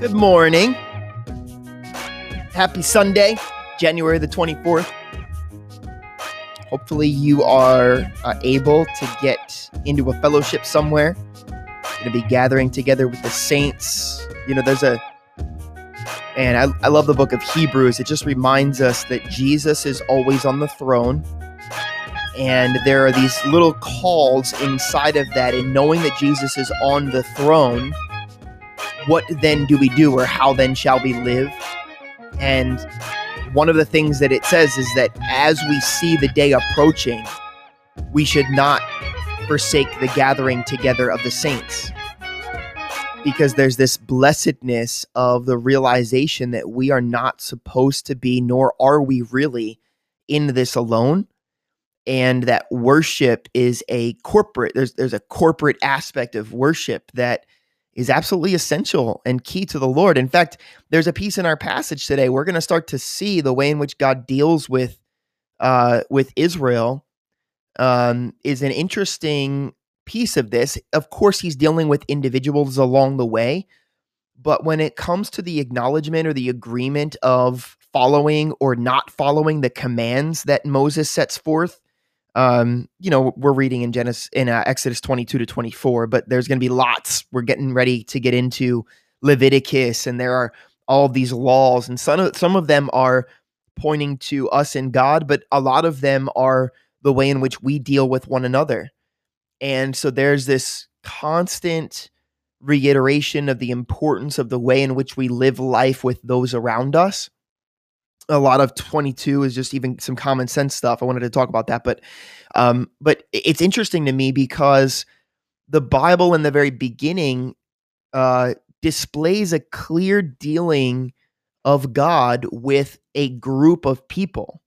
Good morning. Happy Sunday, January the 24th. Hopefully, you are uh, able to get into a fellowship somewhere. Going to be gathering together with the saints. You know, there's a, and I, I love the book of Hebrews. It just reminds us that Jesus is always on the throne. And there are these little calls inside of that. And knowing that Jesus is on the throne, what then do we do or how then shall we live? And one of the things that it says is that as we see the day approaching, we should not forsake the gathering together of the saints. Because there's this blessedness of the realization that we are not supposed to be, nor are we really in this alone. And that worship is a corporate, there's there's a corporate aspect of worship that is absolutely essential and key to the Lord. In fact, there's a piece in our passage today. We're going to start to see the way in which God deals with uh, with Israel. Um, is an interesting piece of this. Of course, he's dealing with individuals along the way, but when it comes to the acknowledgement or the agreement of following or not following the commands that Moses sets forth, um, you know, we're reading in Genesis in uh, Exodus 22 to 24, but there's going to be lots. We're getting ready to get into Leviticus, and there are all these laws, and some of, some of them are pointing to us and God, but a lot of them are the way in which we deal with one another. And so there's this constant reiteration of the importance of the way in which we live life with those around us a lot of 22 is just even some common sense stuff. I wanted to talk about that, but um, but it's interesting to me because the Bible in the very beginning uh, displays a clear dealing of God with a group of people.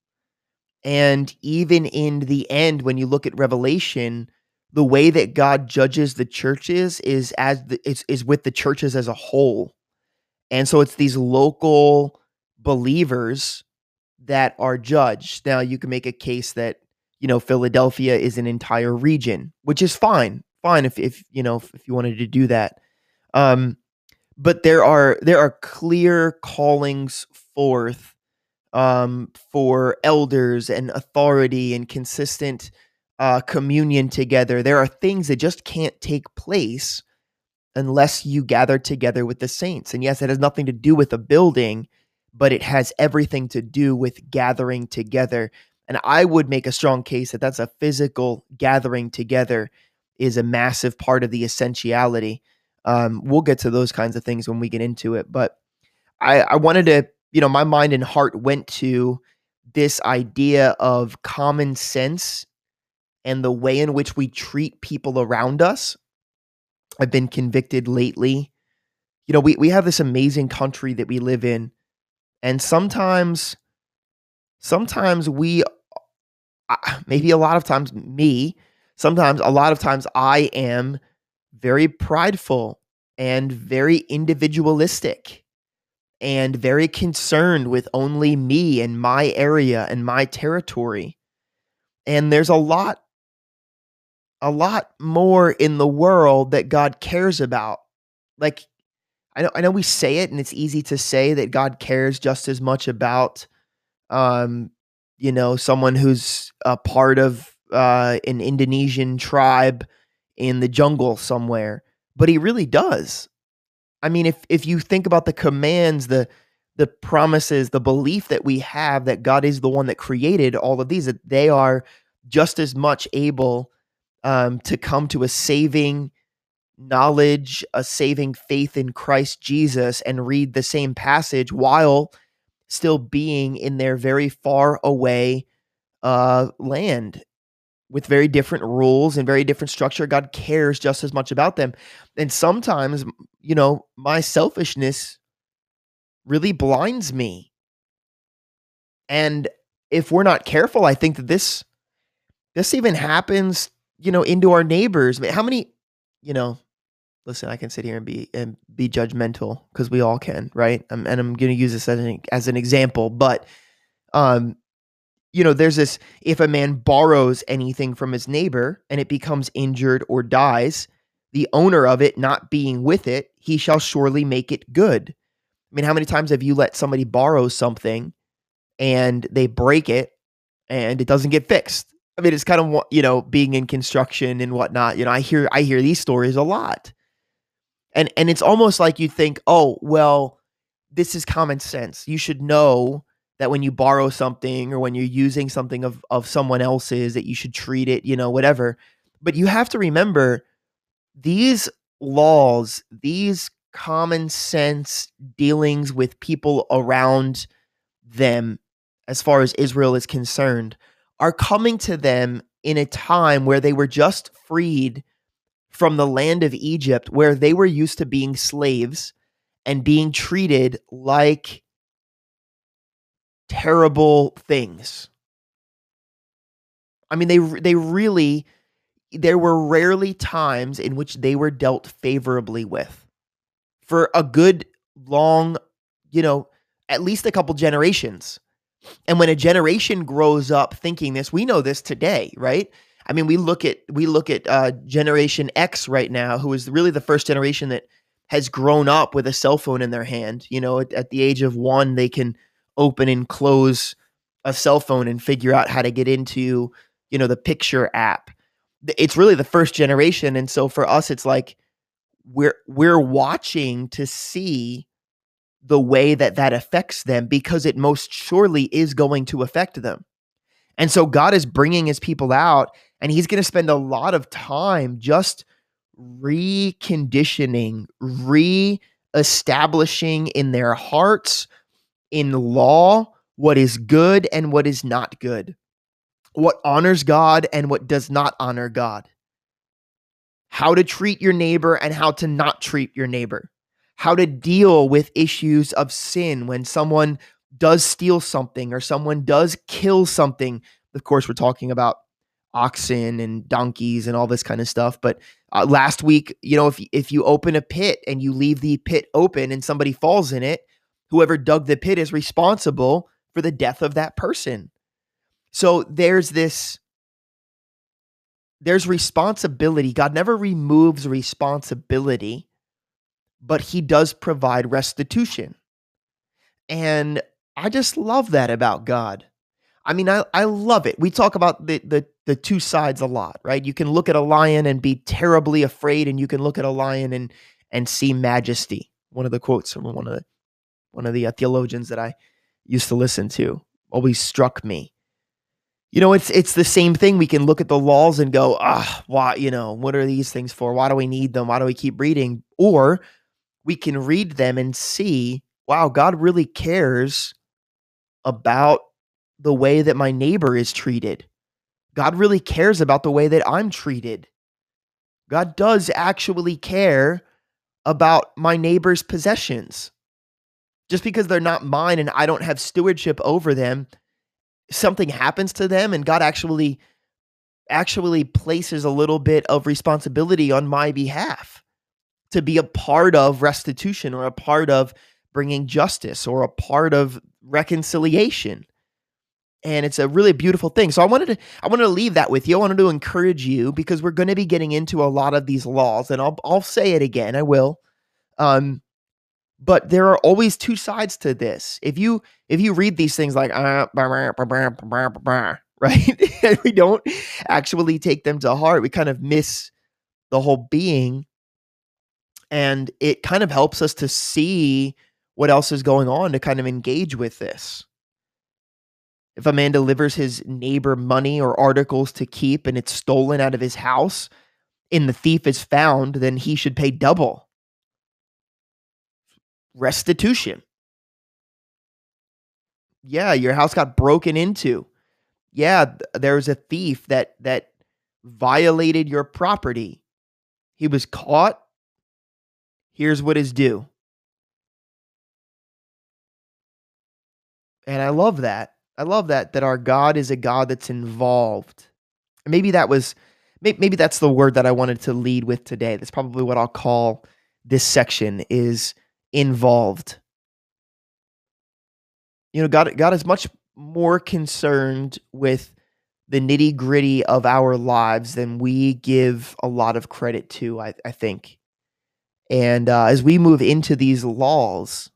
And even in the end, when you look at Revelation, the way that God judges the churches is as the, is, is with the churches as a whole. And so it's these local believers that are judged. Now, you can make a case that, you know, Philadelphia is an entire region, which is fine. Fine if, if you know, if, if you wanted to do that. Um, but there are there are clear callings forth um, for elders and authority and consistent uh, communion together. There are things that just can't take place unless you gather together with the saints. And yes, it has nothing to do with a building but it has everything to do with gathering together. And I would make a strong case that that's a physical gathering together is a massive part of the essentiality. Um, we'll get to those kinds of things when we get into it. But I, I wanted to, you know, my mind and heart went to this idea of common sense and the way in which we treat people around us. I've been convicted lately. You know, we, we have this amazing country that we live in and sometimes, sometimes we, uh, maybe a lot of times me, sometimes a lot of times I am very prideful and very individualistic and very concerned with only me and my area and my territory. And there's a lot a lot more in the world that God cares about. Like I know I know we say it and it's easy to say that God cares just as much about um you know someone who's a part of uh an Indonesian tribe in the jungle somewhere but he really does. I mean if if you think about the commands the the promises the belief that we have that God is the one that created all of these that they are just as much able um to come to a saving knowledge, a saving faith in Christ Jesus, and read the same passage while still being in their very far away uh, land with very different rules and very different structure. God cares just as much about them. And sometimes, you know, my selfishness really blinds me. And if we're not careful, I think that this this even happens, you know, into our neighbors. How many, you know, listen, I can sit here and be and be judgmental because we all can, right? Um, and I'm going to use this as an as an example, but um, you know, there's this: if a man borrows anything from his neighbor and it becomes injured or dies, the owner of it not being with it, he shall surely make it good. I mean, how many times have you let somebody borrow something and they break it and it doesn't get fixed? I mean, it's kind of you know being in construction and whatnot. You know, I hear I hear these stories a lot, and and it's almost like you think, oh well, this is common sense. You should know that when you borrow something or when you're using something of of someone else's, that you should treat it, you know, whatever. But you have to remember these laws, these common sense dealings with people around them, as far as Israel is concerned, are coming to them in a time where they were just freed from the land of Egypt, where they were used to being slaves and being treated like terrible things. I mean, they they really there were rarely times in which they were dealt favorably with for a good long, you know, at least a couple generations. And when a generation grows up thinking this, we know this today, right? I mean, we look at we look at uh, Generation X right now, who is really the first generation that has grown up with a cell phone in their hand. You know, at, at the age of one, they can open and close a cell phone and figure out how to get into, you know, the picture app. It's really the first generation, and so for us, it's like we're we're watching to see the way that that affects them because it most surely is going to affect them. And so God is bringing his people out and he's going to spend a lot of time just reconditioning, re-establishing in their hearts in law what is good and what is not good. What honors God and what does not honor God. How to treat your neighbor and how to not treat your neighbor how to deal with issues of sin when someone does steal something or someone does kill something. Of course, we're talking about oxen and donkeys and all this kind of stuff. But uh, last week, you know, if if you open a pit and you leave the pit open and somebody falls in it, whoever dug the pit is responsible for the death of that person. So there's this there's responsibility. God never removes responsibility but he does provide restitution. And I just love that about God. I mean, I, I love it. We talk about the, the the two sides a lot, right? You can look at a lion and be terribly afraid, and you can look at a lion and and see majesty. One of the quotes from one of the one of the uh, theologians that I used to listen to always struck me. You know, it's it's the same thing. We can look at the laws and go, ah, why? You know, what are these things for? Why do we need them? Why do we keep reading? Or we can read them and see, wow, God really cares about the way that my neighbor is treated. God really cares about the way that I'm treated. God does actually care about my neighbor's possessions. Just because they're not mine and I don't have stewardship over them, something happens to them and God actually actually places a little bit of responsibility on my behalf to be a part of restitution or a part of bringing justice or a part of reconciliation and it's a really beautiful thing. So I wanted to I wanted to leave that with you. I wanted to encourage you because we're going to be getting into a lot of these laws, and I'll I'll say it again. I will. Um, but there are always two sides to this. If you if you read these things like uh, right, and we don't actually take them to heart, we kind of miss the whole being and it kind of helps us to see what else is going on to kind of engage with this. If a man delivers his neighbor money or articles to keep and it's stolen out of his house and the thief is found, then he should pay double. Restitution. Yeah, your house got broken into. Yeah, there was a thief that that violated your property. He was caught here's what is due. And I love that. I love that that our God is a God that's involved. maybe that was maybe that's the word that I wanted to lead with today. That's probably what I'll call this section is involved. You know, God God is much more concerned with the nitty gritty of our lives than we give a lot of credit to, I, I think. And uh, as we move into these laws,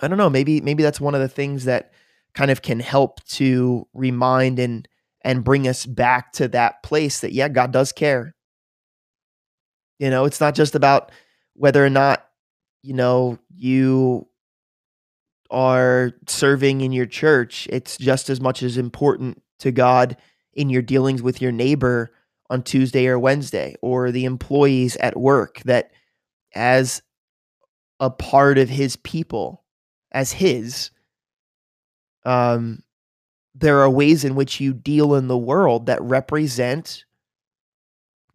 I don't know, maybe maybe that's one of the things that kind of can help to remind and and bring us back to that place that yeah, God does care. You know, it's not just about whether or not, you know, you are serving in your church. It's just as much as important to God in your dealings with your neighbor on Tuesday or Wednesday or the employees at work that as a part of his people, as his, um, there are ways in which you deal in the world that represent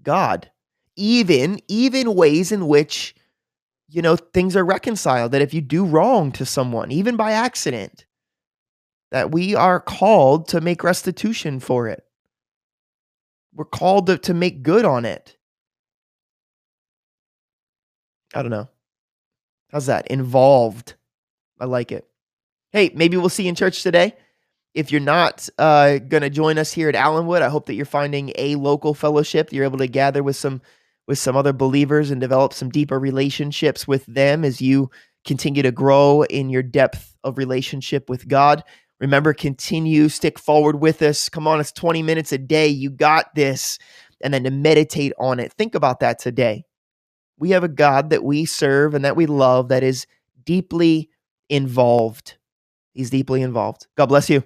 God. Even even ways in which you know things are reconciled that if you do wrong to someone even by accident that we are called to make restitution for it. We're called to, to make good on it. I don't know. How's that? Involved. I like it. Hey, maybe we'll see you in church today. If you're not uh, going to join us here at Allenwood, I hope that you're finding a local fellowship. You're able to gather with some with some other believers and develop some deeper relationships with them as you continue to grow in your depth of relationship with God. Remember, continue, stick forward with us. Come on, it's 20 minutes a day. You got this. And then to meditate on it. Think about that today. We have a God that we serve and that we love that is deeply involved. He's deeply involved. God bless you.